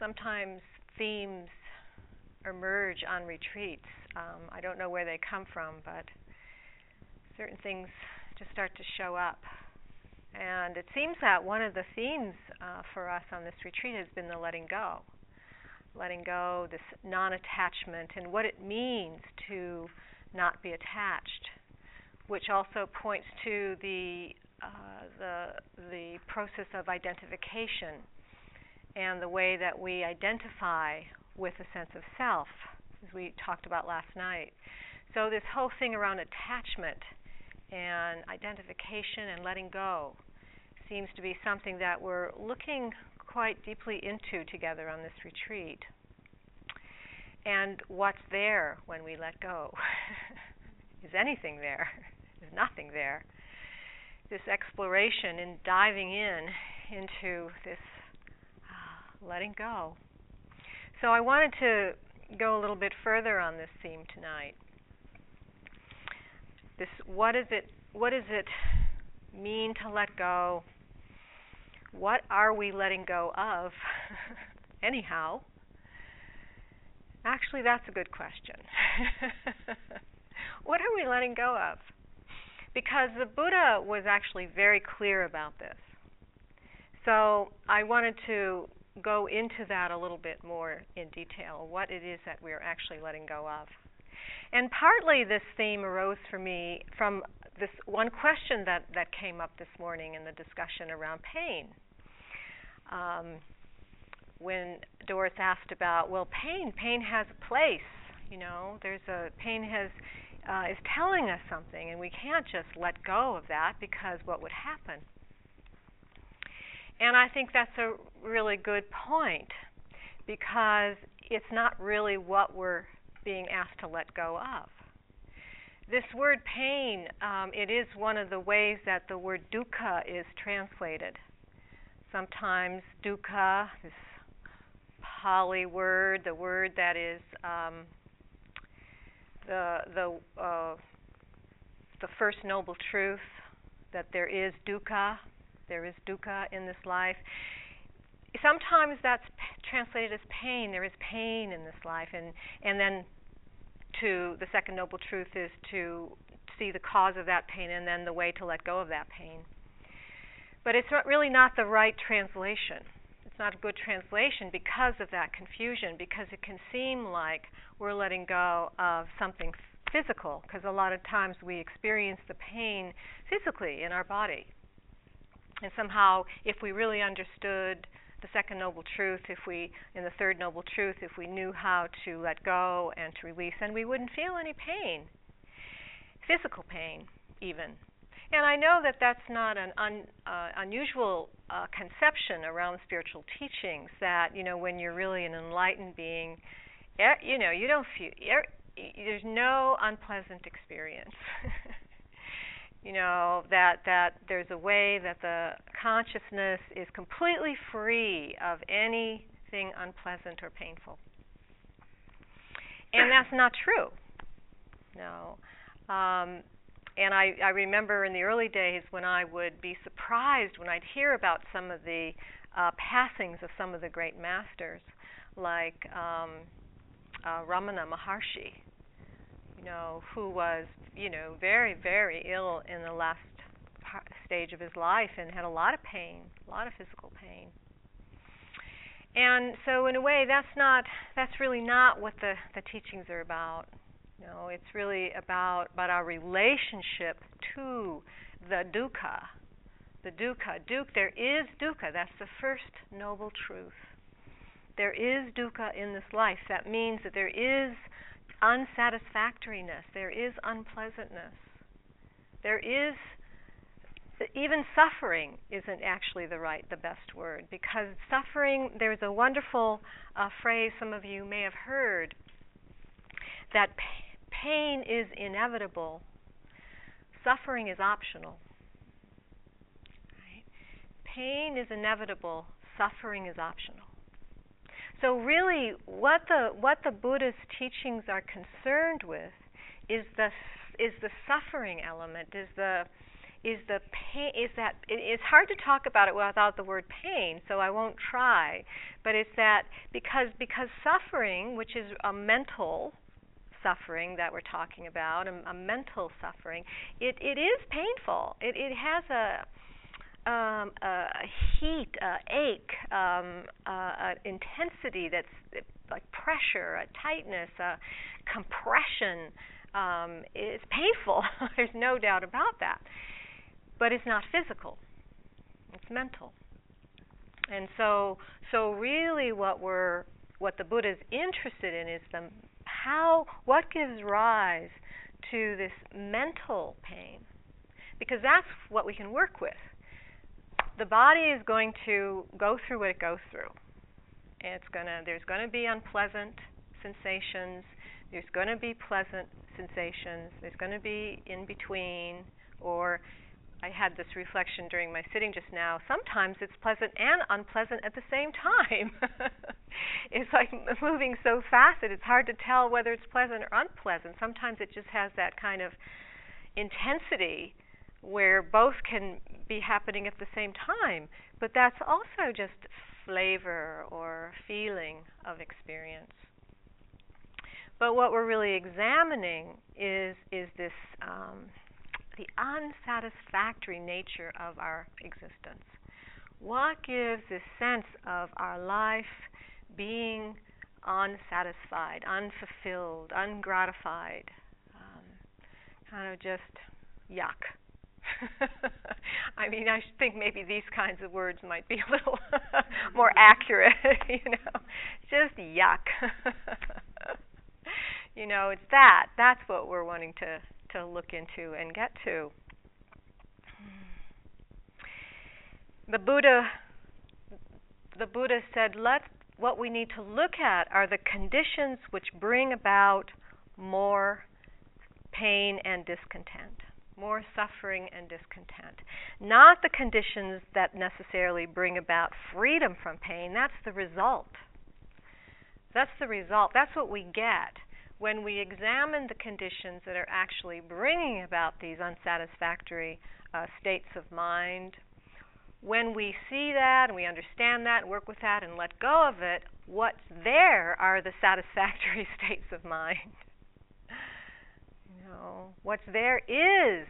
sometimes themes emerge on retreats. Um, I don't know where they come from, but certain things just start to show up. And it seems that one of the themes uh, for us on this retreat has been the letting go. Letting go, this non attachment, and what it means to not be attached, which also points to the, uh, the, the process of identification and the way that we identify with a sense of self, as we talked about last night. So, this whole thing around attachment and identification and letting go seems to be something that we're looking quite deeply into together on this retreat. And what's there when we let go? Is anything there? Is nothing there? This exploration and diving in into this letting go. So I wanted to go a little bit further on this theme tonight this what is it what does it mean to let go? What are we letting go of anyhow? Actually, that's a good question. what are we letting go of? Because the Buddha was actually very clear about this. So I wanted to go into that a little bit more in detail, what it is that we're actually letting go of. And partly this theme arose for me from this one question that, that came up this morning in the discussion around pain. Um, when Doris asked about, well, pain, pain has a place. You know, there's a pain has uh, is telling us something, and we can't just let go of that because what would happen? And I think that's a really good point because it's not really what we're being asked to let go of. This word pain, um, it is one of the ways that the word dukkha is translated. Sometimes dukkha, this Pali word, the word that is um, the the uh, the first noble truth that there is dukkha, there is dukkha in this life sometimes that's translated as pain. There is pain in this life, and and then to the second noble truth is to see the cause of that pain, and then the way to let go of that pain. But it's not really not the right translation. It's not a good translation because of that confusion, because it can seem like we're letting go of something physical, because a lot of times we experience the pain physically in our body. And somehow, if we really understood the second noble truth, if we, in the third noble truth, if we knew how to let go and to release, then we wouldn't feel any pain, physical pain, even. And I know that that's not an un, uh, unusual uh, conception around spiritual teachings. That you know, when you're really an enlightened being, you know, you don't feel there's no unpleasant experience. you know that that there's a way that the consciousness is completely free of anything unpleasant or painful. And that's not true. No. Um, and I, I remember in the early days when I would be surprised when I'd hear about some of the uh, passings of some of the great masters, like um, uh, Ramana Maharshi, you know, who was, you know, very, very ill in the last stage of his life and had a lot of pain, a lot of physical pain. And so, in a way, that's not that's really not what the the teachings are about. Know, it's really about about our relationship to the dukkha, the dukkha. Dukkha, there is dukkha. That's the first noble truth. There is dukkha in this life. That means that there is unsatisfactoriness, there is unpleasantness. There is even suffering isn't actually the right the best word because suffering there's a wonderful uh, phrase some of you may have heard that pain is inevitable. Suffering is optional. Right? pain is inevitable. Suffering is optional so really, what the what the Buddha's teachings are concerned with is the is the suffering element, is the is the pain is that it, it's hard to talk about it without the word pain so i won't try. But it's that because because suffering which is a mental suffering that we're talking about a, a mental suffering it it is painful. It it has a um, a heat, a ache, um, uh, intensity that's like pressure, a tightness, a compression. Um, it's painful. There's no doubt about that but it's not physical. It's mental. And so so really what we're what the Buddha is interested in is the how what gives rise to this mental pain because that's what we can work with. The body is going to go through what it goes through. It's gonna there's to be unpleasant sensations, there's to be pleasant sensations, there's to be in between or I had this reflection during my sitting just now. Sometimes it's pleasant and unpleasant at the same time. it's like moving so fast that it's hard to tell whether it's pleasant or unpleasant. Sometimes it just has that kind of intensity where both can be happening at the same time. But that's also just flavor or feeling of experience. But what we're really examining is is this um, the unsatisfactory nature of our existence. What gives this sense of our life being unsatisfied, unfulfilled, ungratified? Um, kind of just yuck. I mean, I think maybe these kinds of words might be a little more mm-hmm. accurate, you know. Just yuck. you know, it's that. That's what we're wanting to to look into and get to. The Buddha the Buddha said let what we need to look at are the conditions which bring about more pain and discontent, more suffering and discontent. Not the conditions that necessarily bring about freedom from pain, that's the result. That's the result. That's what we get when we examine the conditions that are actually bringing about these unsatisfactory uh, states of mind, when we see that and we understand that and work with that and let go of it, what's there are the satisfactory states of mind. Know, what's there is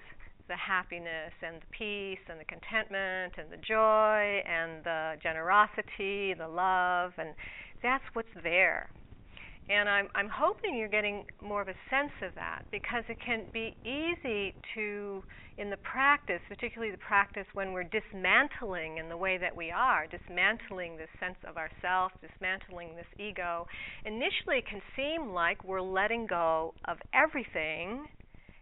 the happiness and the peace and the contentment and the joy and the generosity, the love, and that's what's there. And I'm, I'm hoping you're getting more of a sense of that because it can be easy to, in the practice, particularly the practice when we're dismantling in the way that we are, dismantling this sense of ourself, dismantling this ego. Initially, it can seem like we're letting go of everything,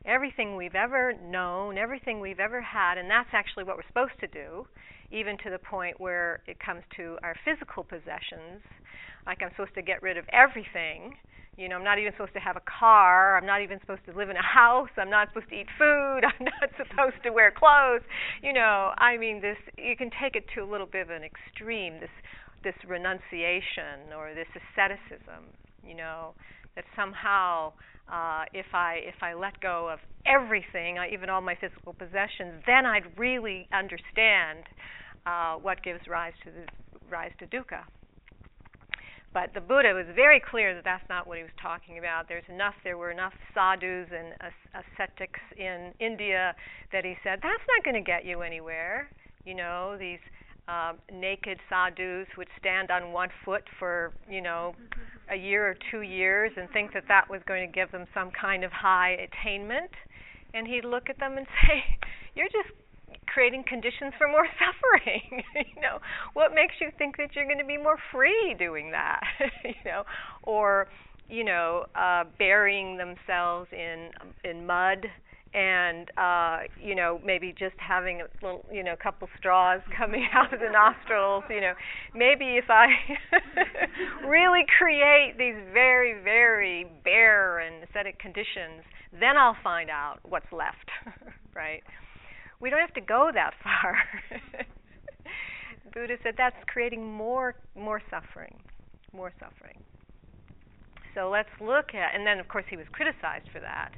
everything we've ever known, everything we've ever had, and that's actually what we're supposed to do, even to the point where it comes to our physical possessions like I'm supposed to get rid of everything. You know, I'm not even supposed to have a car. I'm not even supposed to live in a house. I'm not supposed to eat food. I'm not supposed to wear clothes. You know, I mean, this you can take it to a little bit of an extreme. This this renunciation or this asceticism. You know, that somehow uh, if I if I let go of everything, uh, even all my physical possessions, then I'd really understand uh, what gives rise to the rise to dukkha. But the Buddha was very clear that that's not what he was talking about. There's enough, there were enough sadhus and ascetics in India that he said that's not going to get you anywhere. You know, these um, naked sadhus would stand on one foot for you know a year or two years and think that that was going to give them some kind of high attainment. And he'd look at them and say, "You're just creating conditions for more suffering. you know, what makes you think that you're going to be more free doing that? you know, or you know, uh, burying themselves in in mud and uh you know maybe just having a little you know a couple straws coming out of the nostrils you know maybe if i really create these very very bare and ascetic conditions then i'll find out what's left right we don't have to go that far. Buddha said that's creating more more suffering, more suffering. So let's look at, and then of course he was criticized for that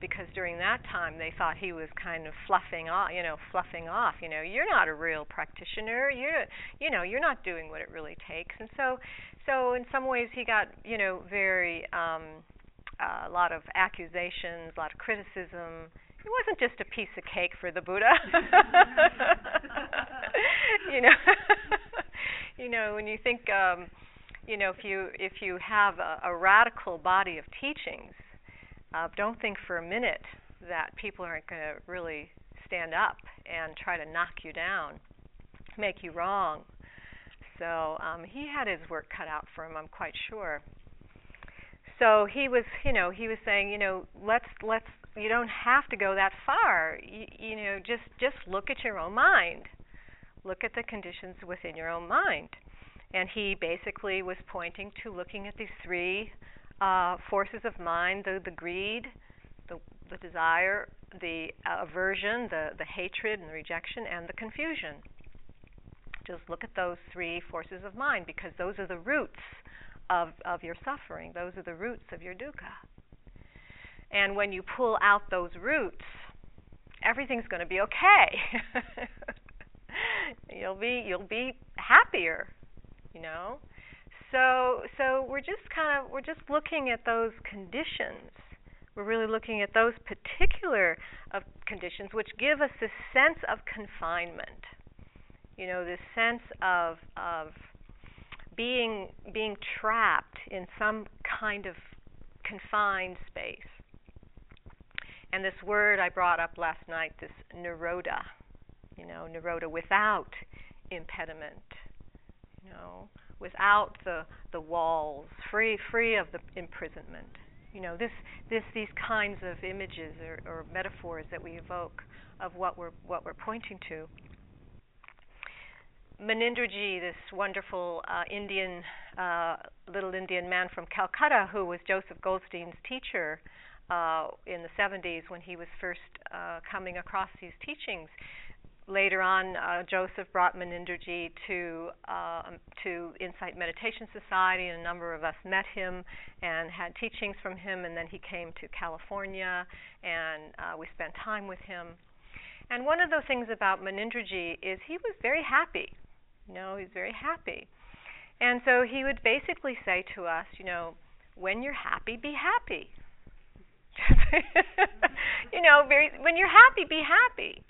because during that time they thought he was kind of fluffing off, you know, fluffing off. You know, you're not a real practitioner. You're, you know, you're not doing what it really takes. And so, so in some ways he got, you know, very um, a lot of accusations, a lot of criticism. It wasn't just a piece of cake for the Buddha. you know, you know when you think. Um, you know, if you if you have a, a radical body of teachings, uh, don't think for a minute that people aren't going to really stand up and try to knock you down, make you wrong. So um, he had his work cut out for him, I'm quite sure. So he was, you know, he was saying, you know, let's let's you don't have to go that far. You, you know, just just look at your own mind. Look at the conditions within your own mind. And he basically was pointing to looking at these three uh, forces of mind the, the greed, the, the desire, the uh, aversion, the, the hatred and the rejection, and the confusion. Just look at those three forces of mind because those are the roots of, of your suffering, those are the roots of your dukkha. And when you pull out those roots, everything's going to be okay. you'll be you'll be happier you know so so we're just kind of we're just looking at those conditions we're really looking at those particular of conditions which give us this sense of confinement you know this sense of of being being trapped in some kind of confined space and this word I brought up last night this nirodha you know nirodha without impediment you know, without the the walls, free free of the imprisonment. You know, this this these kinds of images or, or metaphors that we evoke of what we're what we're pointing to. Munindraji, this wonderful uh, Indian uh, little Indian man from Calcutta, who was Joseph Goldstein's teacher uh, in the 70s when he was first uh, coming across these teachings, later on, uh, Joseph brought Munindraji to uh, to Insight Meditation Society, and a number of us met him and had teachings from him. And then he came to California, and we spent time with him. And one of the things about Munindraji is he was very happy. Know, he's very happy. And so he would basically say to us, you know, when you're happy, be happy. you know, very when you're happy, be happy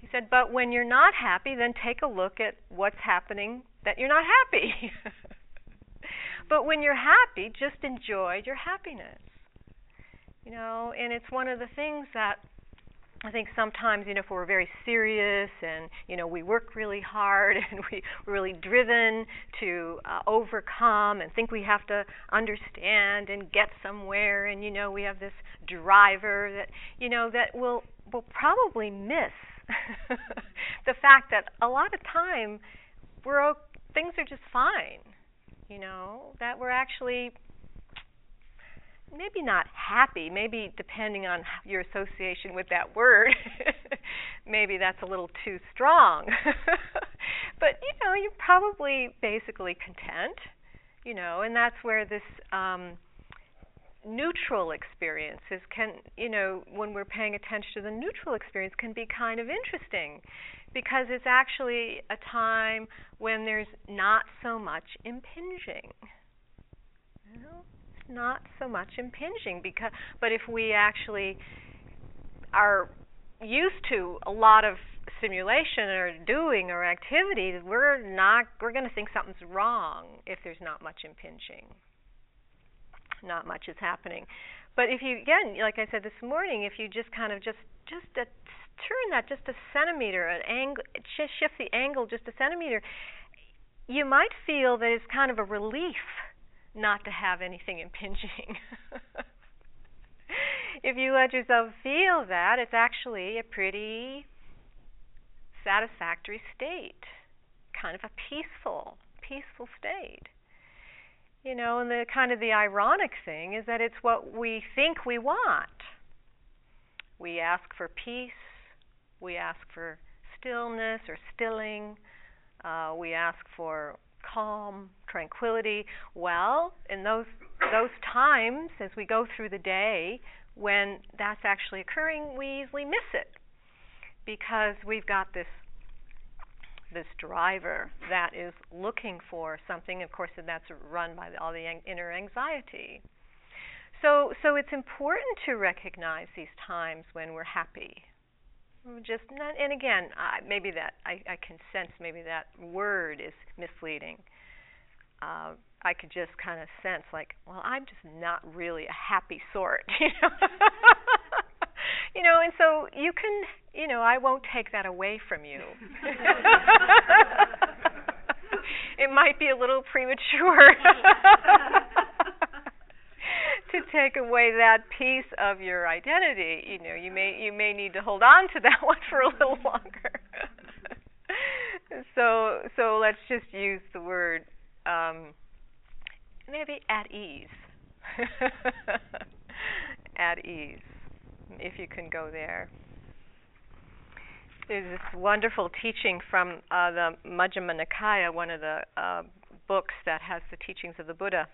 he said, but when you're not happy, then take a look at what's happening that you're not happy. but when you're happy, just enjoy your happiness. You know, and it's one of the things that I think sometimes, you know, if we're very serious and, you know, we work really hard and we, we're really driven to uh, overcome and think we have to understand and get somewhere and, you know, we have this driver that, you know, that will will probably miss the fact that a lot of time we're things are just fine, you know, that we're actually maybe not happy, maybe depending on your association with that word, maybe that's a little too strong. but you know, you're probably basically content, you know, and that's where this um neutral experiences can, you know, when we're paying attention to the neutral experience, can be kind of interesting because it's actually a time when there's not so much impinging. You know, not so much impinging because, but if we actually are used to a lot of stimulation or doing or activity, we're not we're going to think something's wrong if there's not much impinging not much is happening. But if you again, like I said this morning, if you just kind of just just a, turn that just a centimeter, an angle, shift the angle just a centimeter, you might feel that it's kind of a relief not to have anything impinging. if you let yourself feel that, it's actually a pretty satisfactory state, kind of a peaceful, peaceful state. You know, and the kind of the ironic thing is that it's what we think we want. We ask for peace, we ask for stillness or stilling, uh, we ask for calm, tranquility. Well, in those those times, as we go through the day, when that's actually occurring, we easily miss it because we've got this this driver that is looking for something. Of course, and that's run by all the inner anxiety. So, so it's important to recognize these times when we're happy. Just and again, maybe that I, I can sense maybe that word is misleading. Uh, I could just kind of sense like, well, I'm just not really a happy sort, you know. you know, and so you can, you know, I won't take that away from you. it might be a little premature to take away that piece of your identity. You know, you may you may need to hold on to that one for a little longer. so so let's just use the word um, maybe at ease. at ease, if you can go there. There's this wonderful teaching from uh, the Majjhima Nikaya, one of the uh, books that has the teachings of the Buddha.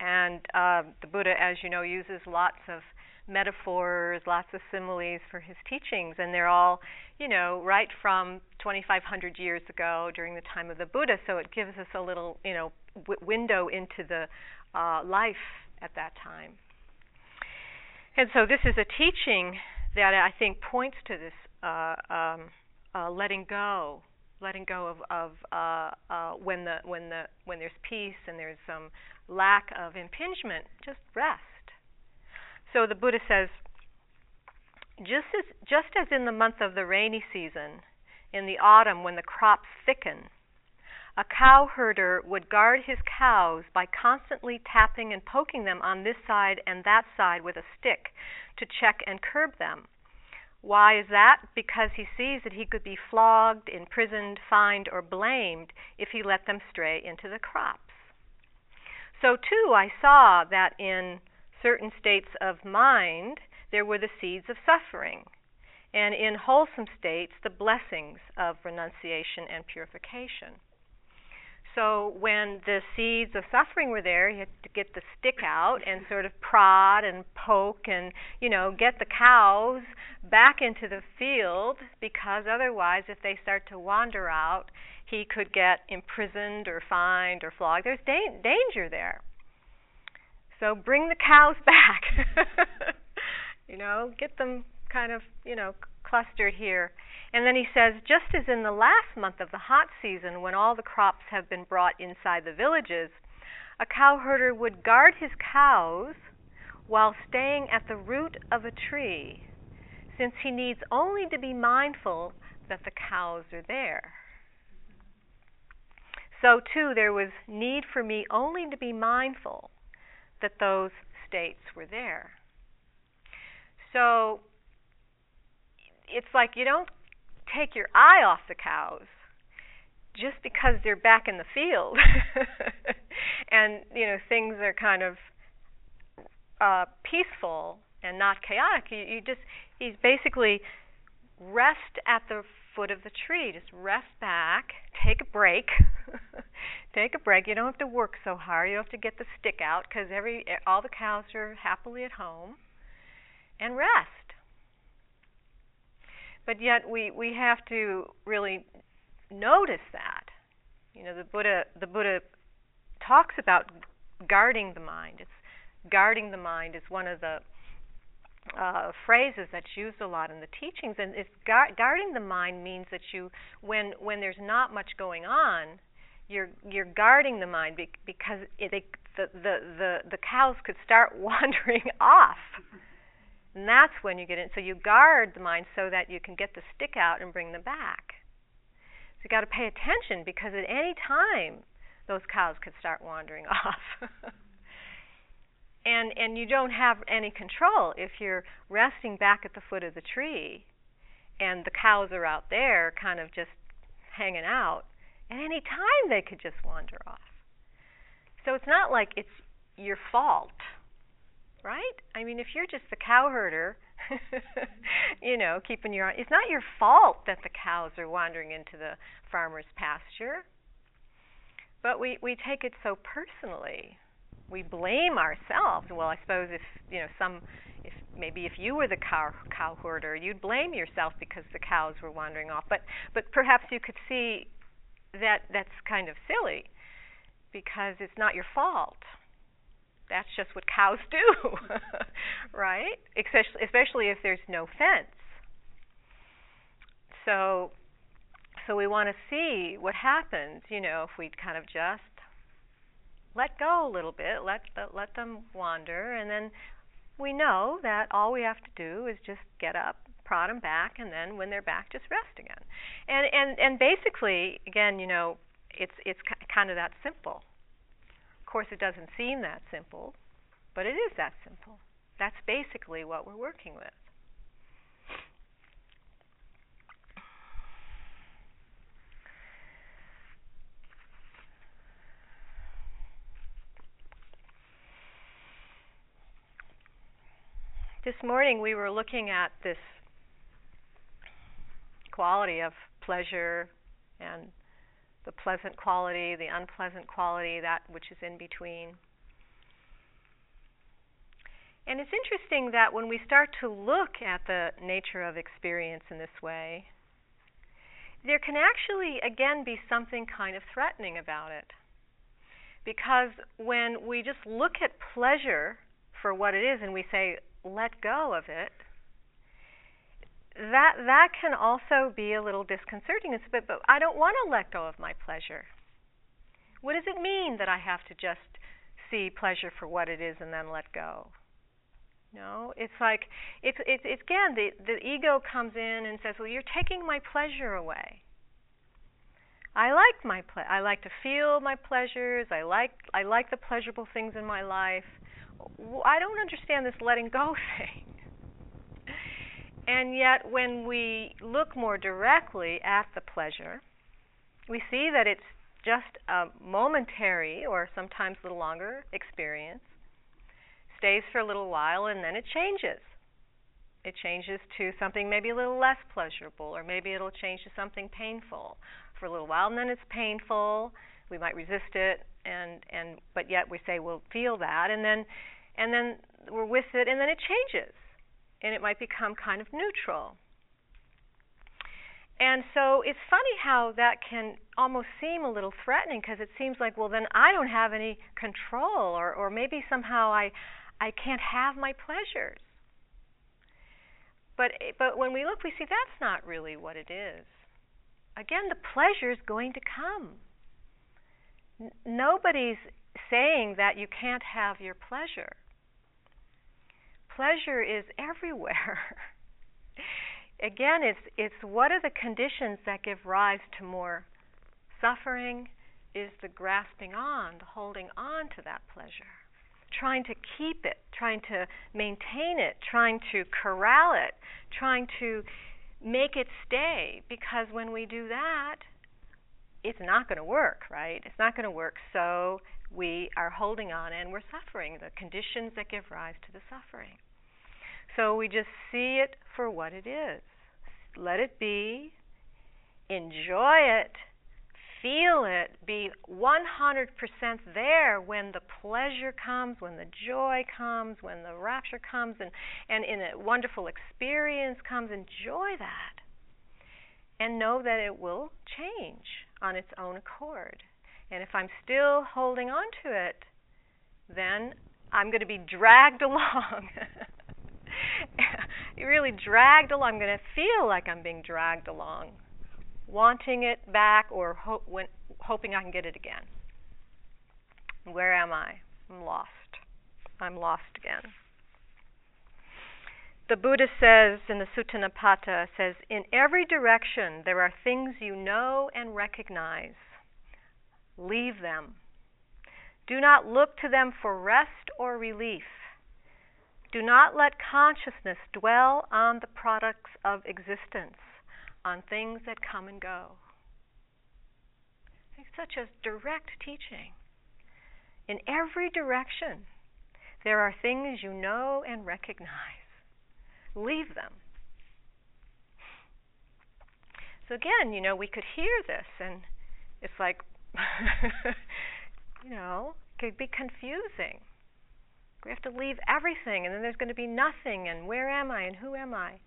And uh, the Buddha, as you know, uses lots of metaphors, lots of similes for his teachings, and they're all, you know, right from 2,500 years ago during the time of the Buddha. So it gives us a little, you know, w- window into the uh, life at that time. And so this is a teaching that I think points to this uh, um, uh, letting go, letting go of, of uh, uh, when the when the when there's peace and there's some lack of impingement, just rest. So the Buddha says, just as just as in the month of the rainy season, in the autumn when the crops thicken, a cow herder would guard his cows by constantly tapping and poking them on this side and that side with a stick to check and curb them. Why is that? Because he sees that he could be flogged, imprisoned, fined, or blamed if he let them stray into the crops. So, too, I saw that in certain states of mind there were the seeds of suffering, and in wholesome states, the blessings of renunciation and purification. So when the seeds of suffering were there, you had to get the stick out and sort of prod and poke and, you know, get the cows back into the field because otherwise, if they start to wander out, he could get imprisoned or fined or flogged. There's da- danger there. So bring the cows back. you know, get them kind of, you know, clustered here. And then he says, just as in the last month of the hot season, when all the crops have been brought inside the villages, a cowherder would guard his cows while staying at the root of a tree, since he needs only to be mindful that the cows are there. So, too, there was need for me only to be mindful that those states were there. So, it's like you don't take your eye off the cows just because they're back in the field and you know things are kind of uh, peaceful and not chaotic. You, you just he's basically rest at the foot of the tree. Just rest back, take a break, take a break. You don't have to work so hard. You don't have to get the stick out because every all the cows are happily at home, and rest but yet we we have to really notice that. You know, the Buddha the Buddha talks about guarding the mind. It's guarding the mind is one of the uh, phrases that's used a lot in the teachings, and it's guarding the mind means that you, when when there's not much going on, you're you're guarding the mind because it, the, the the the cows could start wandering off. And that's when you get in. So you guard the mind so that you can get the stick out and bring them back. So you got to pay attention because at any time those cows could start wandering off. and and you don't have any control if you're resting back at the foot of the tree and the cows are out there kind of just hanging out. At any time they could just wander off. So it's not like it's your fault right? I mean, if you're just the cow herder, you know, keeping your it's not your fault that the cows are wandering into the farmer's pasture. But we we take it so personally. we blame ourselves. Well, I suppose if you know some, if maybe if you were the cow cow herder, you'd blame yourself because the cows were wandering off. But but perhaps you could see that that's kind of silly because it's not your fault. That's just what cows do, right? Especially especially if there's no fence. So so we want to see what happens, you know, if we kind of just let go a little bit, let let them wander, and then we know that all we have to do is just get up, prod them back, and then when they're back, just rest again. And and and basically, again, you know, it's it's kind of that simple. Course, it doesn't seem that simple, but it is that simple. That's basically what we're working with. This morning we were looking at this quality of pleasure and the pleasant quality, the unpleasant quality, that which is in between. And it's interesting that when we start to look at the nature of experience in this way, there can actually, again, be something kind of threatening about it. Because when we just look at pleasure for what it is and we say, let go of it, that that can also be a little disconcerting. It's a bit, but I don't want to let go of my pleasure. What does it mean that I have to just see pleasure for what it is and then let go? No, it's like it's it's, it's again the the ego comes in and says, "Well, you're taking my pleasure away." I like my ple- I like to feel my pleasures. I like I like the pleasurable things in my life. I don't understand this letting go thing. And yet, when we look more directly at the pleasure, we see that it's just a momentary or sometimes a little longer experience, stays for a little while, and then it changes. It changes to something maybe a little less pleasurable, or maybe it'll change to something painful for a little while, and then it's painful. We might resist it, and and but yet we say we'll feel that, and then and then we're with it, and then it changes, and it might become kind of neutral. And so it's funny how that can almost seem a little threatening because it seems like, well, then I don't have any control, or, or maybe somehow I, I can't have my pleasures. But, eh, but when we look, we see that's not really what it is. Again, the pleasure is going to come. N- nobody's saying that you can't have your pleasure pleasure is everywhere. Again, it's it's what are the conditions that give rise to more suffering is the grasping on, the holding on to that pleasure, trying to keep it, trying to maintain it, trying to corral it, trying to make it stay because when we do that, it's not going to work, right? It's not going to work. So we are holding on and we're suffering, the conditions that give rise to the suffering. So we just see it for what it is. Let it be. Enjoy it. Feel it. Be 100% there when the pleasure comes, when the joy comes, when the rapture comes, and, and in a wonderful experience comes. Enjoy that. And know that it will change on its own accord. And if I'm still holding on to it, then I'm going to be dragged along. really dragged along. I'm going to feel like I'm being dragged along, wanting it back or ho- when, hoping I can get it again. Where am I? I'm lost. I'm lost again. The Buddha says in the Sutta Nipata says, in every direction there are things you know and recognize. Leave them. Do not look to them for rest or relief. Do not let consciousness dwell on the products of existence, on things that come and go. Such a direct teaching. In every direction, there are things you know and recognize. Leave them. So again, you know, we could hear this and it's like, you know, it could be confusing. We have to leave everything, and then there's going to be nothing, and where am I, and who am I?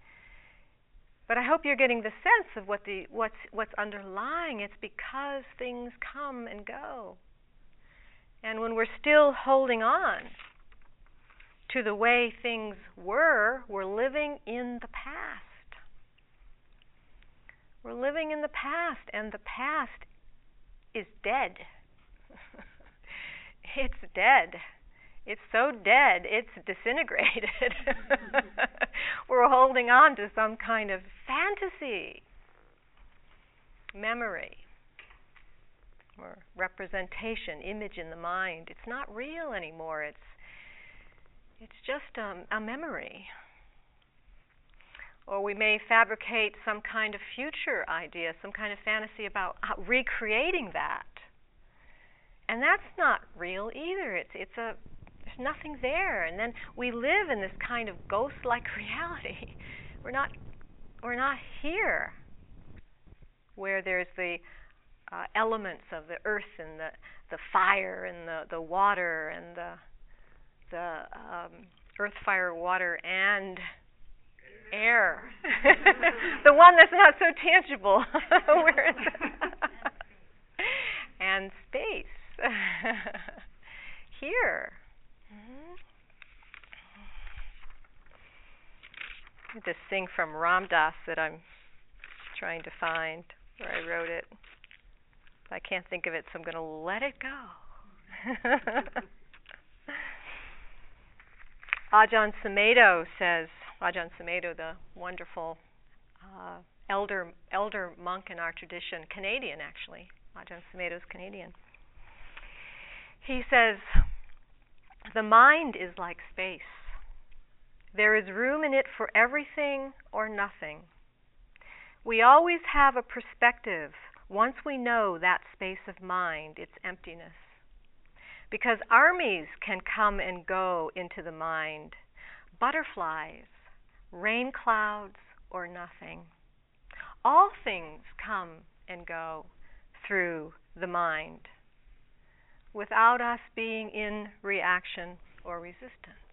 But I hope you're getting the sense of what the what's what's underlying. It's because things come and go. And when we're still holding on to the way things were, we're living in the past. We're living in the past, and the past is dead. it's dead. It's so dead, it's disintegrated. We're holding on to some kind of fantasy, memory, or representation, image in the mind. It's not real anymore. It's it's just um, a memory. Or we may fabricate some kind of future idea, some kind of fantasy about recreating that. And that's not real either. It's it's a nothing there. And then we live in this kind of ghost-like reality. We're not we're not here where there's the uh, elements of the earth and the the fire and the the water and the the um, earth, fire, water, and air. the one that's not so tangible. and space. Here. Mm-hmm. This thing from Ram Dass that I'm trying to find where I wrote it. I can't think of it, so I'm going to let it go. Ajahn Sumedho says, Ajahn Sumedho, the wonderful uh, elder elder monk in our tradition, Canadian actually. Ajahn Sumedho's Canadian. He says, the mind is like space. There is room in it for everything or nothing. We always have a perspective once we know that space of mind, its emptiness because armies can come and go into the mind, butterflies, rain clouds, or nothing. All things come and go through the mind without us being in reaction or resistance.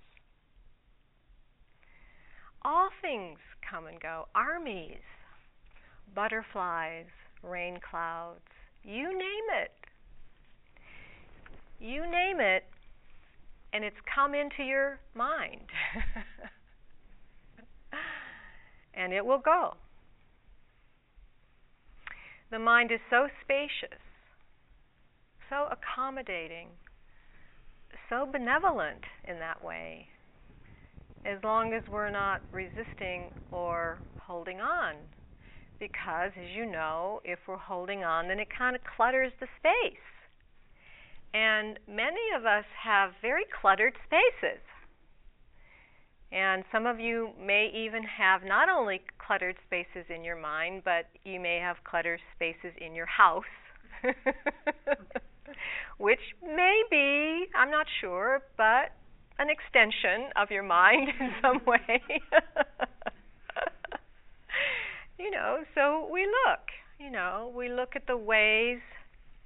All things come and go armies, butterflies, rain clouds, you name it you name it, and it's come into your mind. and it will go. The mind is so spacious, so accommodating, so benevolent in that way, as long as we're not resisting or holding on. Because, as you know, if we're holding on, then it kind of clutters the space. And many of us have very cluttered spaces. And some of you may even have not only cluttered spaces in your mind, but you may have cluttered spaces in your house, which may be, I'm not sure, but an extension of your mind in some way. you know, so we look, you know, we look at the ways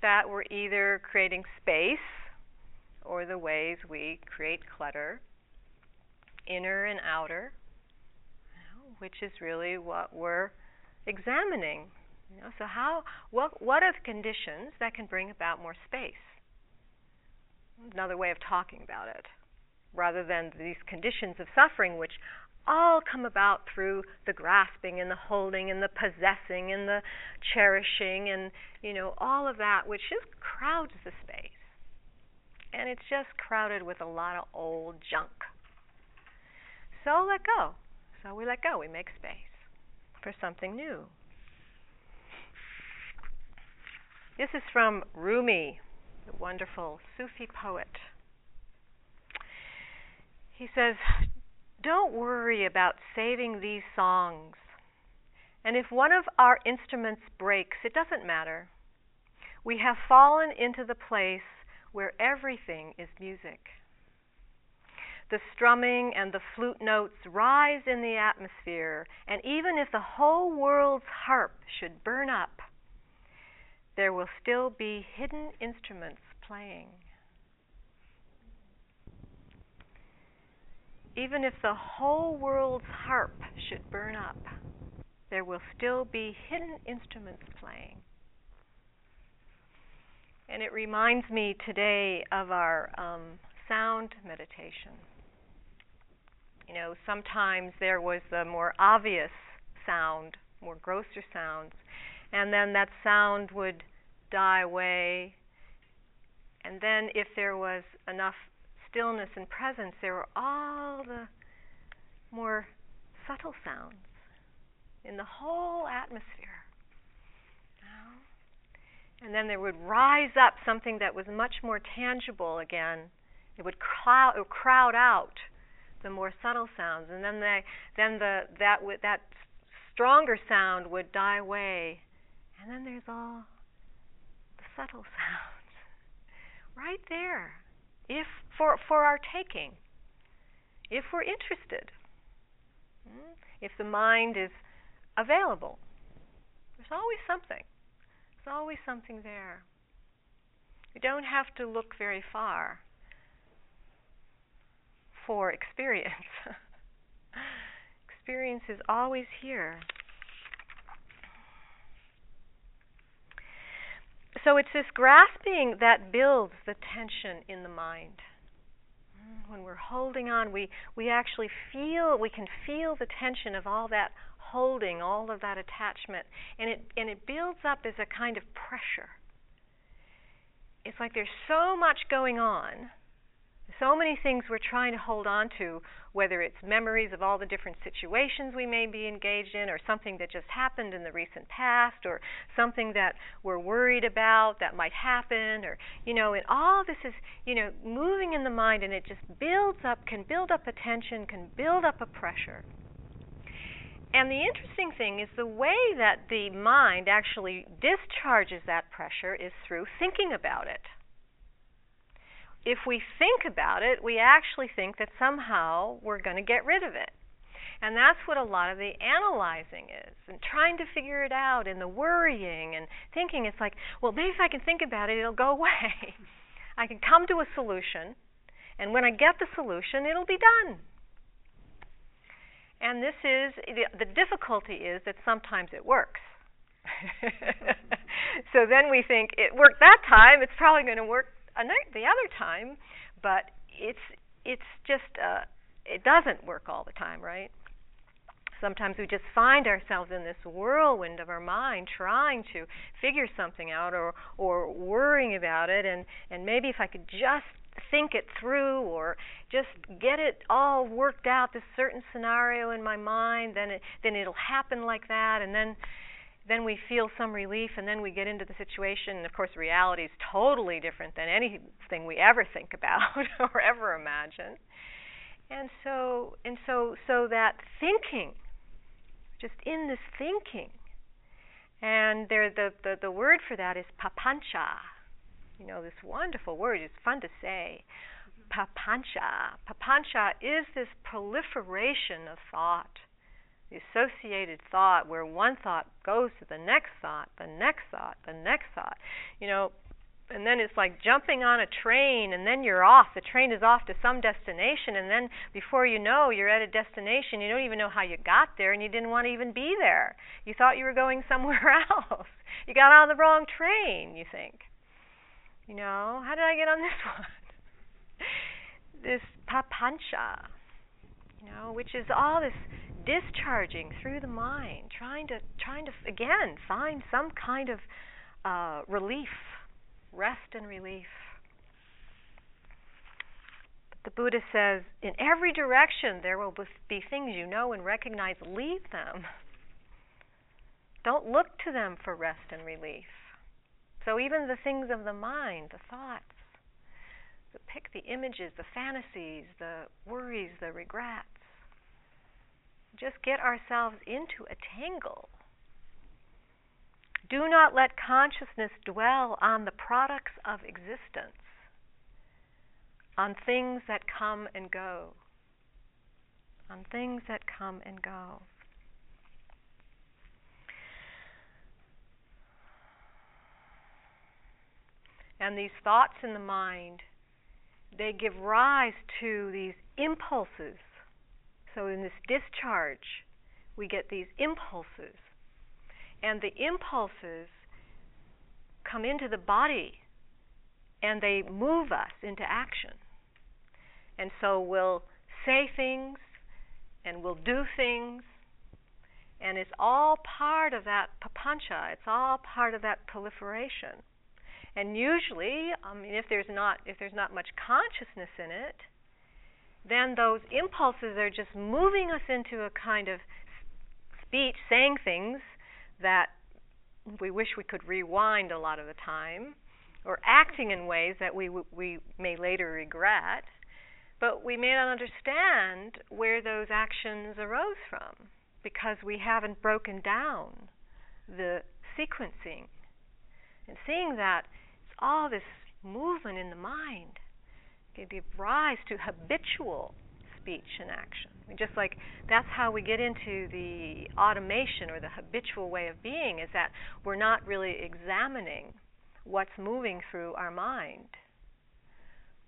that we're either creating space or the ways we create clutter, inner and outer, which is really what we're examining. You know, so how what what are the conditions that can bring about more space? Another way of talking about it, rather than these conditions of suffering, which all come about through the grasping and the holding and the possessing and the cherishing and you know all of that which just crowds the space. And it's just crowded with a lot of old junk. So let go. So we let go. We make space for something new this is from Rumi the wonderful Sufi poet he says don't worry about saving these songs. And if one of our instruments breaks, it doesn't matter. We have fallen into the place where everything is music. The strumming and the flute notes rise in the atmosphere, and even if the whole world's harp should burn up, there will still be hidden instruments playing. Even if the whole world's harp should burn up, there will still be hidden instruments playing. And it reminds me today of our um, sound meditation. You know, sometimes there was the more obvious sound, more grosser sounds, and then that sound would die away. And then, if there was enough stillness and presence, there were all the more subtle sounds in the whole atmosphere. And then there would rise up something that was much more tangible again. It would crowd, it would crowd out the more subtle sounds, and then they, then the that that stronger sound would die away, and then there's all the subtle sounds right there, if for for our taking, if we're interested, hmm, if the mind is available. There's always something. There's always something there. You don't have to look very far for experience. experience is always here. So it's this grasping that builds the tension in the mind. When we're holding on, we, we actually feel, we can feel the tension of all that holding, all of that attachment, and it, and it builds up as a kind of pressure. It's like there's so much going on so many things we're trying to hold on to, whether it's memories of all the different situations we may be engaged in, or something that just happened in the recent past, or something that we're worried about that might happen, or, you know, and all this is, you know, moving in the mind, and it just builds up, can build up a tension, can build up a pressure. And the interesting thing is the way that the mind actually discharges that pressure is through thinking about it if we think about it, we actually think that somehow we're going to get rid of it. And that's what a lot of the analyzing is, and trying to figure it out, and the worrying and thinking. It's like, well, maybe if I can think about it, it'll go away. I can come to a solution, and when I get the solution, it'll be done. And this is the, the difficulty is that sometimes it works. so then we think it worked that time, it's probably going to work the other time, but it's it's just uh, it doesn't work all the time, right? Sometimes we just find ourselves in this whirlwind of our mind trying to figure something out or or worrying about it and and maybe if I could just think it through or just get it all worked out this certain scenario in my mind then it then it'll happen like that and then then we feel some relief and then we get into the situation and of course reality is totally different than anything we ever think about or ever imagine. And so and so so that thinking just in this thinking and there the, the the word for that is papancha. You know this wonderful word it's fun to say. Mm-hmm. Papancha. Papancha is this proliferation of thought the associated thought where one thought goes to the next thought, the next thought, the next thought. You know, and then it's like jumping on a train and then you're off. The train is off to some destination and then before you know you're at a destination, you don't even know how you got there and you didn't want to even be there. You thought you were going somewhere else. You got on the wrong train, you think. You know, how did I get on this one? this papancha, you know, which is all this discharging through the mind, trying to trying to again find some kind of uh, relief, rest and relief. But the Buddha says, in every direction there will be things you know and recognize. Leave them. Don't look to them for rest and relief. So even the things of the mind, the thoughts, the pick the images, the fantasies, the worries, the regrets just get ourselves into a tangle. Do not let consciousness dwell on the products of existence, on things that come and go, on things that come and go. And these thoughts in the mind, they give rise to these impulses So in this discharge, we get these impulses. And the impulses come into the body and they move us into action. And so we'll say things and we'll do things and it's all part of that papancha. It's all part of that proliferation. And usually, I mean, if there's not if there's not much consciousness in it, then those impulses are just moving us into a kind of speech, saying things that we wish we could rewind a lot of the time, or acting in ways that we we may later regret, but we may not understand where those actions arose from because we haven't broken down the sequencing. And seeing that it's all this movement in the mind give rise to habitual speech and action. I mean, just like that's how we get into the automation or the habitual way of being, is that we're not really examining what's moving through our mind.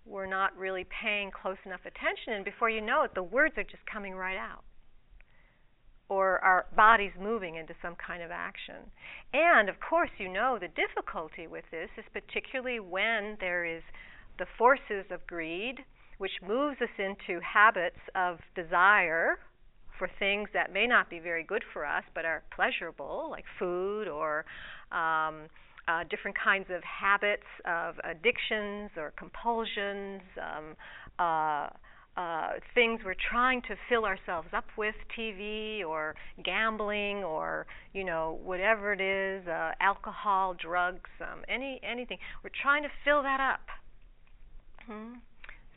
We're not really paying close enough attention, and before you know it, the words are just coming right out or our bodies moving into some kind of action. And of course, you know the difficulty with this is particularly when there is the forces of greed, which moves us into habits of desire for things that may not be very good for us but are pleasurable, like food or um, uh, different kinds of habits of addictions or compulsions. Um, uh, uh, things we're trying to fill ourselves up with, TV or gambling or you know whatever it is, uh, alcohol, drugs, um, any anything. We're trying to fill that up. Hmm?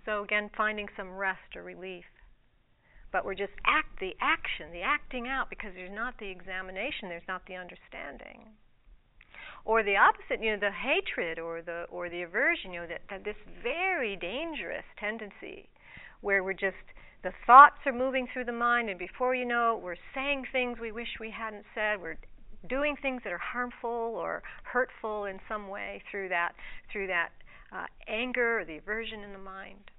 So again, finding some rest or relief. But we're just act the action, the acting out, because there's not the examination, there's not the understanding. Or the opposite, you know, the hatred or the or the aversion, you know, that, that this very dangerous tendency where we're just the thoughts are moving through the mind, and before you know it, we're saying things we wish we hadn't said. We're doing things that are harmful or hurtful in some way through that through that uh, anger or the aversion in the mind.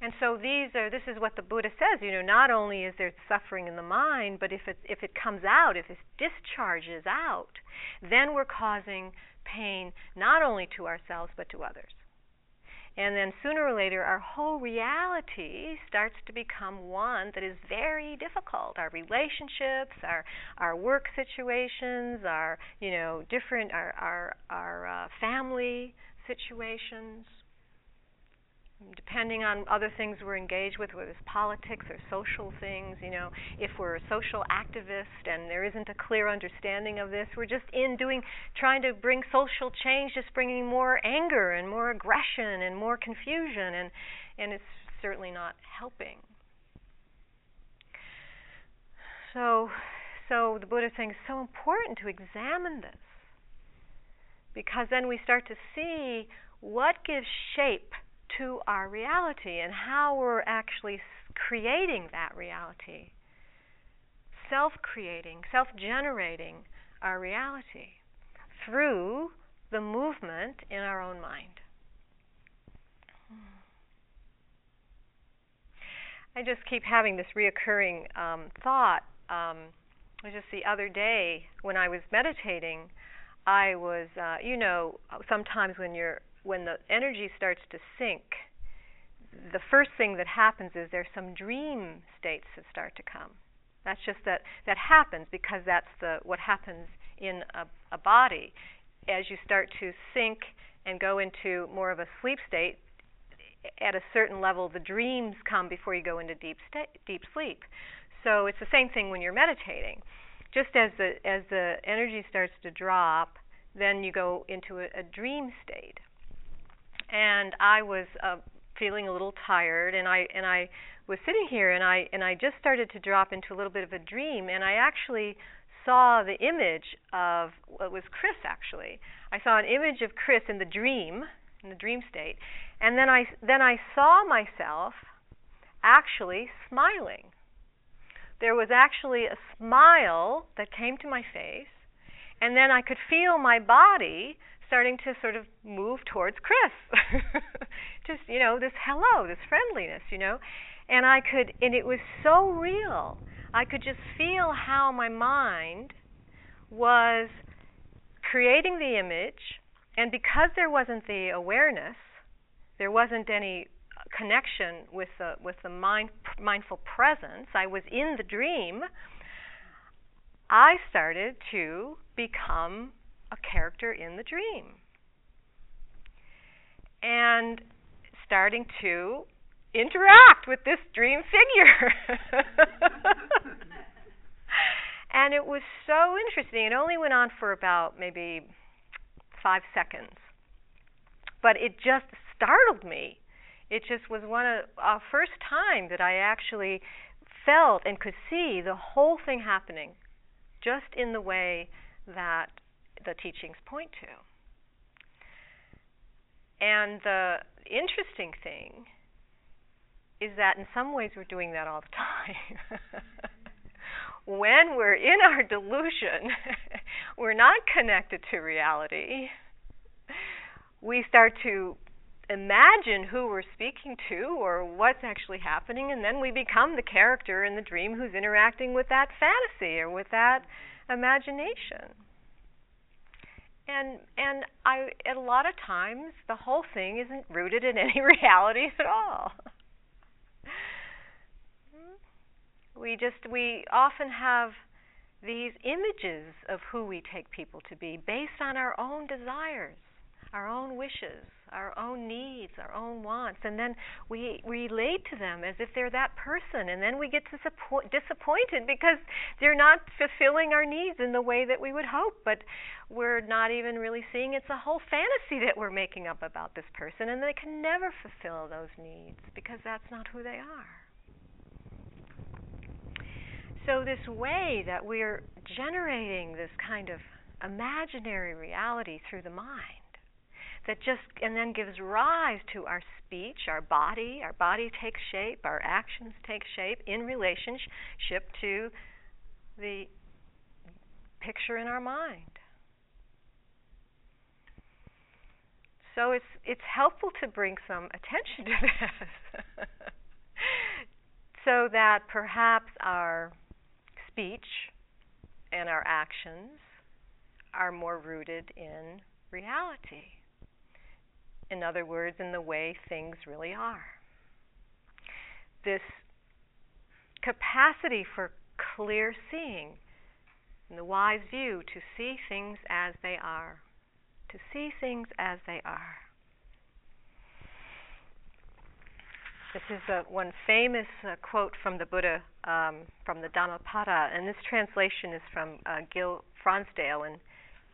And so these are this is what the Buddha says, you know, not only is there suffering in the mind, but if it if it comes out, if it discharges out, then we're causing pain not only to ourselves but to others. And then sooner or later, our whole reality starts to become one that is very difficult. Our relationships, our our work situations, our you know different our our our uh, family situations depending on other things we're engaged with, whether it's politics or social things, you know, if we're a social activist and there isn't a clear understanding of this, we're just in doing, trying to bring social change, just bringing more anger and more aggression and more confusion, and and it's certainly not helping. So, so the Buddha is saying it's so important to examine this because then we start to see what gives shape to our reality and how we're actually creating that reality. Self creating, self generating our reality through the movement in our own mind. I just keep having this reoccurring um, thought. Um, just the other day when I was meditating, I was, uh, you know, sometimes when you're when the energy starts to sink, the first thing that happens is there's some dream states that start to come. That's just that that happens because that's the what happens in a, a body. As you start to sink and go into more of a sleep state, at a certain level, the dreams come before you go into deep sta- deep sleep. So it's the same thing when you're meditating. Just as the as the energy starts to drop, then you go into a, a dream state and I was uh, feeling a little tired, and I and I was sitting here, and I and I just started to drop into a little bit of a dream, and I actually saw the image of well, it was Chris actually. I saw an image of Chris in the dream, in the dream state, and then I then I saw myself actually smiling. There was actually a smile that came to my face, and then I could feel my body starting to sort of move towards Chris. Just, you know, this hello, this friendliness, you know. And I could, and it was so real. I could just feel how my mind was creating the image, and because there wasn't the awareness, there wasn't any connection with the with the mind, mindful presence. I was in the dream. I started to become a character in the dream. And starting to interact with this dream figure. and it was so interesting. It only went on for about maybe five seconds. But it just startled me. It just was one of a first time that I actually felt and could see the whole thing happening just in the way that the teachings point to. And the interesting thing is that in some ways we're doing that all the time. when we're in our delusion, we're not connected to reality. We start to imagine who we're speaking to or what's actually happening, and then we become the character in the dream who's interacting with that fantasy or with that imagination. And and I a lot of times the whole thing isn't rooted in any reality at all. we just we often have these images of who we take people to be based on our own desires, our own wishes, our own needs, our own wants, and then we relate to them as if they're that person, and then we get disappointed because they're not fulfilling our needs in the way that we would hope, but we're not even really seeing it's a whole fantasy that we're making up about this person, and they can never fulfill those needs because that's not who they are. So, this way that we're generating this kind of imaginary reality through the mind that just and then gives rise to our speech, our body. Our body takes shape, our actions take shape in relationship to the picture in our mind. So it's it's helpful to bring some attention to this. so that perhaps our speech and our actions are more rooted in reality. In other words, in the way things really are. This capacity for clear seeing, and the wise view to see things as they are. To see things as they are. This is a, one famous uh, quote from the Buddha um, from the Dhammapada, and this translation is from uh, Gil Fronsdal, and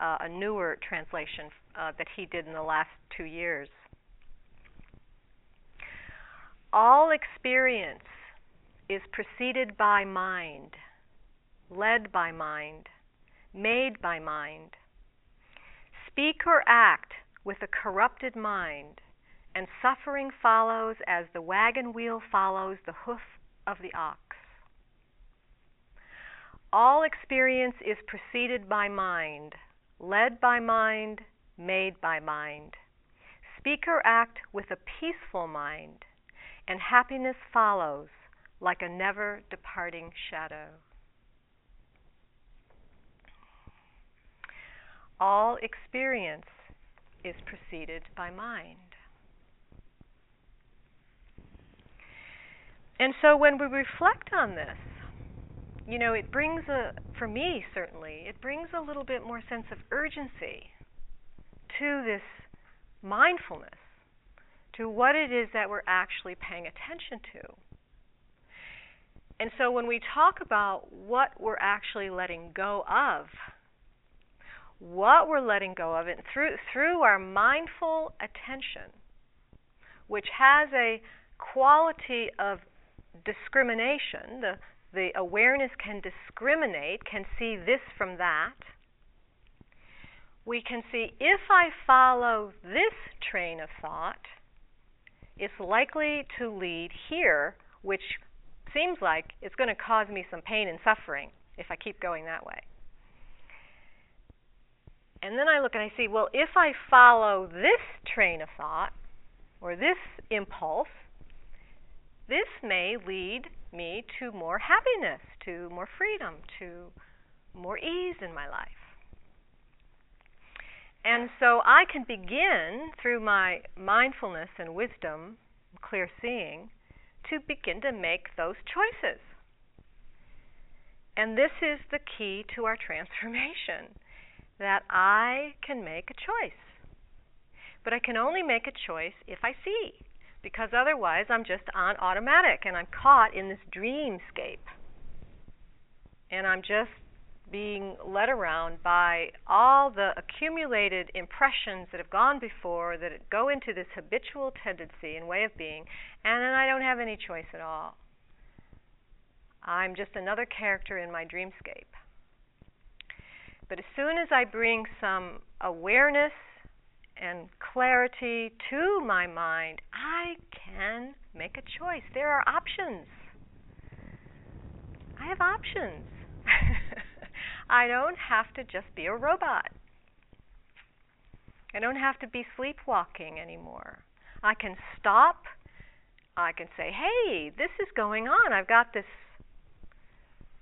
uh, a newer translation uh, that he did in the last two years. All experience is preceded by mind, led by mind, made by mind. Speak or act with a corrupted mind, and suffering follows as the wagon wheel follows the hoof of the ox. All experience is preceded by mind, led by mind, made by mind. Speak or act with a peaceful mind, and happiness follows like a never departing shadow. All experience is preceded by mind. And so when we reflect on this, you know, it brings a, for me certainly, it brings a little bit more sense of urgency to this mindfulness, to what it is that we're actually paying attention to. And so when we talk about what we're actually letting go of, what we're letting go of, and through through our mindful attention, which has a quality of discrimination, the the awareness can discriminate, can see this from that. We can see if I follow this train of thought, it's likely to lead here, which seems like it's going to cause me some pain and suffering if I keep going that way. And then I look and I see, well, if I follow this train of thought or this impulse, this may lead me to more happiness, to more freedom, to more ease in my life. And so I can begin through my mindfulness and wisdom, clear seeing, to begin to make those choices. And this is the key to our transformation that I can make a choice. But I can only make a choice if I see, because otherwise I'm just on automatic and I'm caught in this dreamscape. And I'm just being led around by all the accumulated impressions that have gone before that go into this habitual tendency and way of being, and then I don't have any choice at all. I'm just another character in my dreamscape. But as soon as I bring some awareness and clarity to my mind, I can make a choice. There are options. I have options. I don't have to just be a robot. I don't have to be sleepwalking anymore. I can stop. I can say, hey, this is going on. I've got this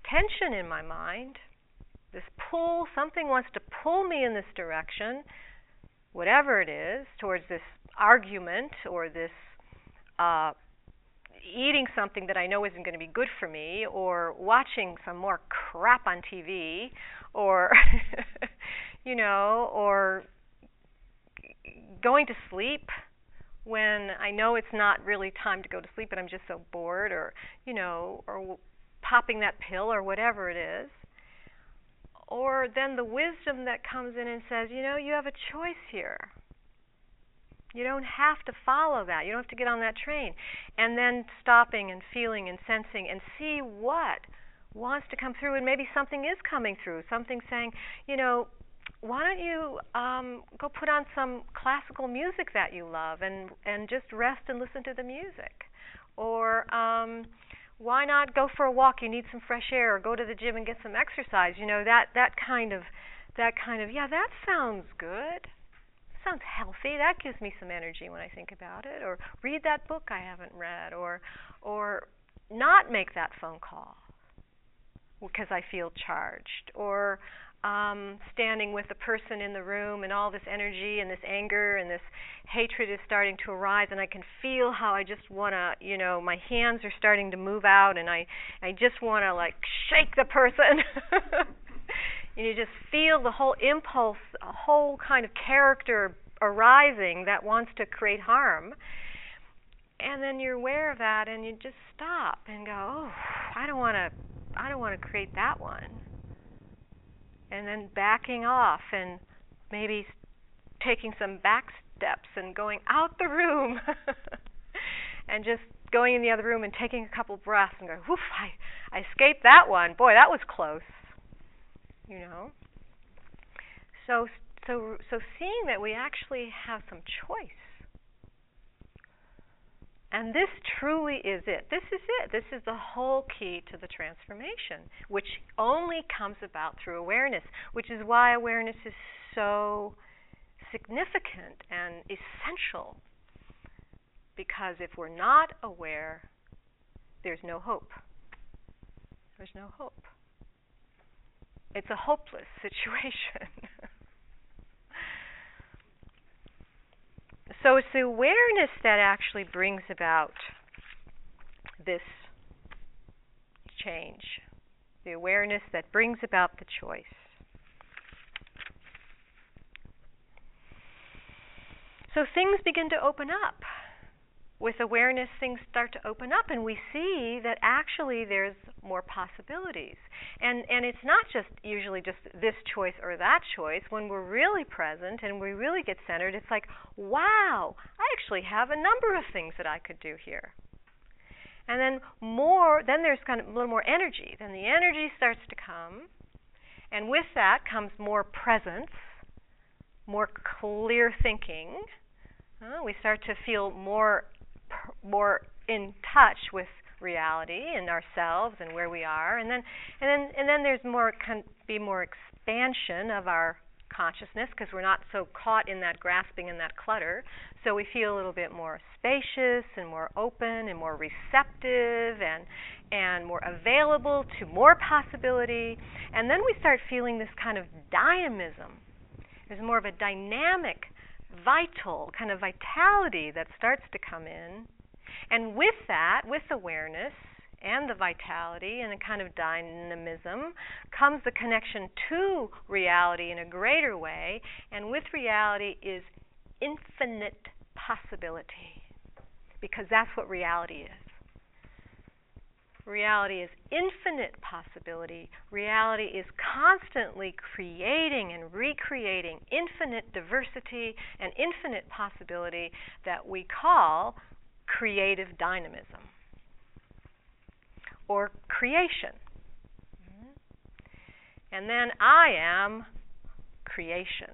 tension in my mind, this pull. Something wants to pull me in this direction, whatever it is, towards this argument or this uh, eating something that I know isn't going to be good for me, or watching some more crap on TV, or you know, or going to sleep when I know it's not really time to go to sleep, but I'm just so bored, or you know, or popping that pill, or whatever it is. Or then the wisdom that comes in and says, you know, you have a choice here. You don't have to follow that. You don't have to get on that train. And then stopping and feeling and sensing and see what wants to come through. And maybe something is coming through. Something saying, you know, why don't you um, go put on some classical music that you love and and just rest and listen to the music, or um, why not go for a walk? You need some fresh air, or go to the gym and get some exercise. You know that that kind of that kind of yeah, that sounds good sounds healthy. That gives me some energy when I think about it. Or read that book I haven't read. Or or not make that phone call because I feel charged. Or um, standing with the person in the room and all this energy and this anger and this hatred is starting to arise and I can feel how I just want to, you know, my hands are starting to move out and I I just want to like shake the person. and you just feel the whole impulse, a whole kind of character arising that wants to create harm. And then you're aware of that and you just stop and go, "Oh, I don't want to I don't want to create that one." And then backing off and maybe taking some back steps and going out the room and just going in the other room and taking a couple breaths and going, "Woof, I I escaped that one. Boy, that was close." you know. So so so seeing that we actually have some choice. And this truly is it. This is it. This is the whole key to the transformation, which only comes about through awareness, which is why awareness is so significant and essential. Because if we're not aware, there's no hope. There's no hope. It's a hopeless situation. So it's the awareness that actually brings about this change. The awareness that brings about the choice. So things begin to open up with awareness, things start to open up, and we see that actually there's more possibilities. And and it's not just usually just this choice or that choice. When we're really present and we really get centered, it's like, wow, I actually have a number of things that I could do here. And then more, then there's kind of a little more energy. Then the energy starts to come, and with that comes more presence, more clear thinking. Uh, we start to feel more more in touch with reality and ourselves and where we are and then and then and then there's more can be more expansion of our consciousness because we're not so caught in that grasping and that clutter. So we feel a little bit more spacious and more open and more receptive and and more available to more possibility. And then we start feeling this kind of dynamism. There's more of a dynamic, vital kind of vitality that starts to come in. And with that, with awareness, and the vitality and the kind of dynamism comes the connection to reality in a greater way, and with reality is infinite possibility, because that's what reality is. Reality is infinite possibility. Reality is constantly creating and recreating infinite diversity and infinite possibility that we call creative dynamism or creation. Mm-hmm. And then I am creation.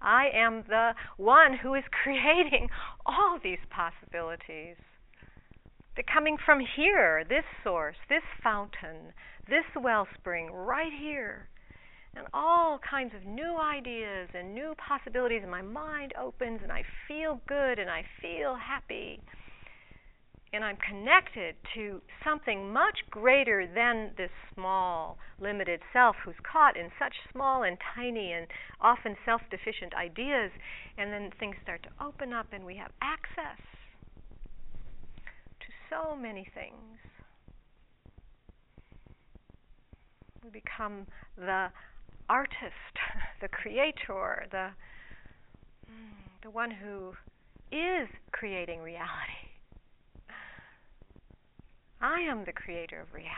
I am the one who is creating all these possibilities. Coming from here, this source, this fountain, this wellspring, right here. And all kinds of new ideas and new possibilities, and my mind opens, and I feel good, and I feel happy and I'm connected to something much greater than this small, limited self who's caught in such small and tiny and often self deficient ideas, and then things start to open up and we have access so many things. We become the artist, the creator, the, mm, the one who is creating reality. I am the creator of reality.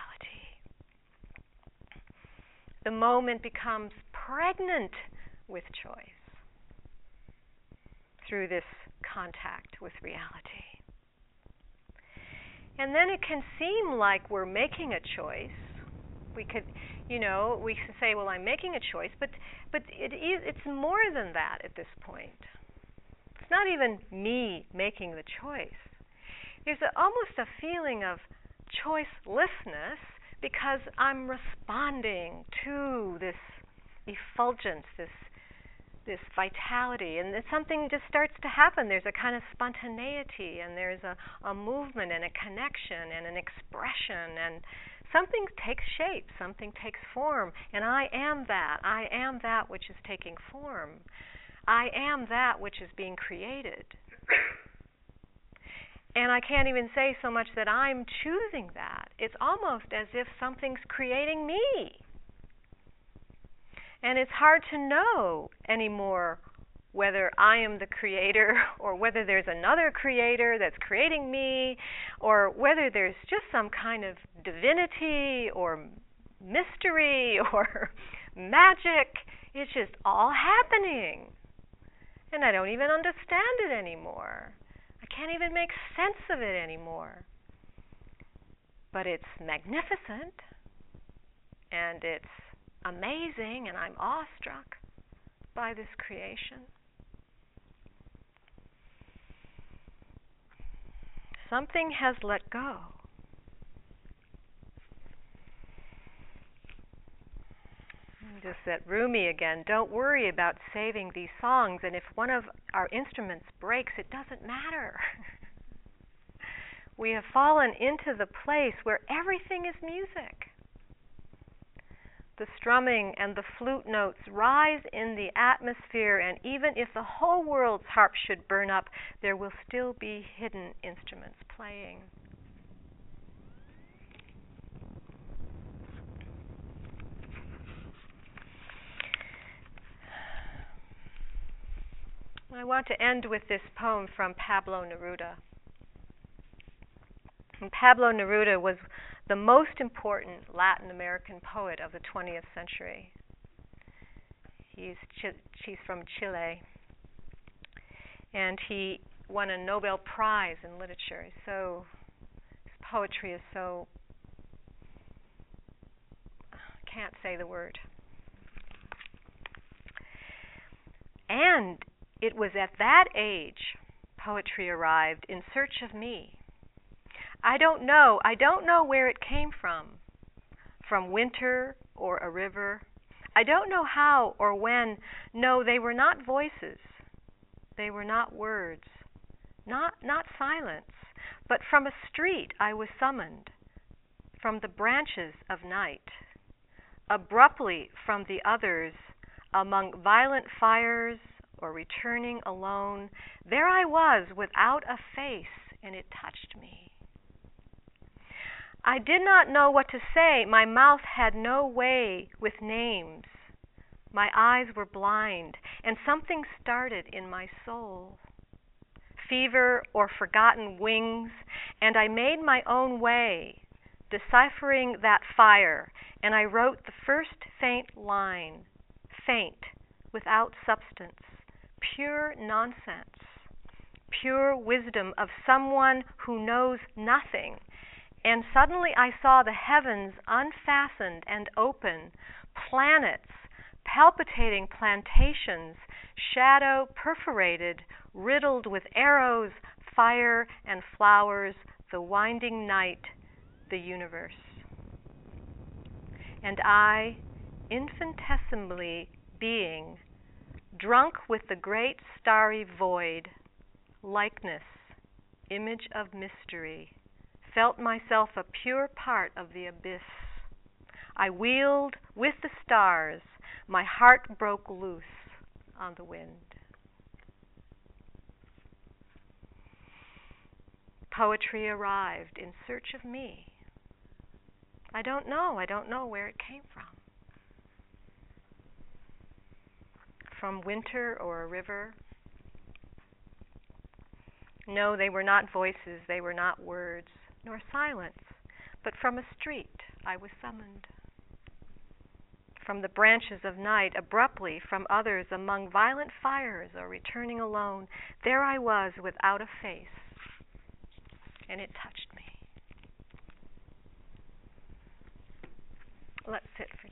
The moment becomes pregnant with choice through this contact with reality. And then it can seem like we're making a choice. We could, you know, we can say, "Well, I'm making a choice," but but it is it's more than that at this point. It's not even me making the choice. There's a, almost a feeling of choicelessness because I'm responding to this effulgence, this this vitality, and something just starts to happen. There's a kind of spontaneity, and there's a, a movement, and a connection, and an expression, and something takes shape, something takes form, and I am that. I am that which is taking form. I am that which is being created. And I can't even say so much that I'm choosing that. It's almost as if something's creating me. And it's hard to know anymore whether I am the creator or whether there's another creator that's creating me or whether there's just some kind of divinity or mystery or magic. It's just all happening. And I don't even understand it anymore I can't even make sense of it anymore. But it's magnificent and it's amazing, and I'm awestruck by this creation. Something has let go. Just that Rumi again. Don't worry about saving these songs, and if one of our instruments breaks, it doesn't matter. we have fallen into the place where everything is music. The strumming and the flute notes rise in the atmosphere, and even if the whole world's harp should burn up, there will still be hidden instruments playing. I want to end with this poem from Pablo Neruda. And Pablo Neruda was the most important Latin American poet of the 20th century. He's, he's from Chile. And he won a Nobel Prize in literature. So his poetry is so can't say the word. And it was at that age poetry arrived in search of me. I don't know, I don't know where it came from. From winter or a river. I don't know how or when. No, they were not voices. They were not words. Not not silence, but from a street I was summoned, from the branches of night. Abruptly from the others, among violent fires or returning alone, there I was without a face, and it touched me. I did not know what to say. My mouth had no way with names. My eyes were blind, and something started in my soul. Fever or forgotten wings, and I made my own way, deciphering that fire, and I wrote the first faint line faint, without substance, pure nonsense, pure wisdom of someone who knows nothing and suddenly I saw the heavens unfastened and open, planets, palpitating plantations, shadow perforated, riddled with arrows, fire, and flowers, the winding night, the universe. And I, infinitesimally being, drunk with the great starry void, likeness, image of mystery felt myself a pure part of the abyss. I wheeled with the stars, my heart broke loose on the wind. Poetry arrived in search of me. I don't know, I don't know where it came from. From winter or a river. No, they were not voices, they were not words nor silence, but from a street I was summoned. From the branches of night, abruptly from others, among violent fires, or returning alone, there I was without a face, and it touched me. Let's sit for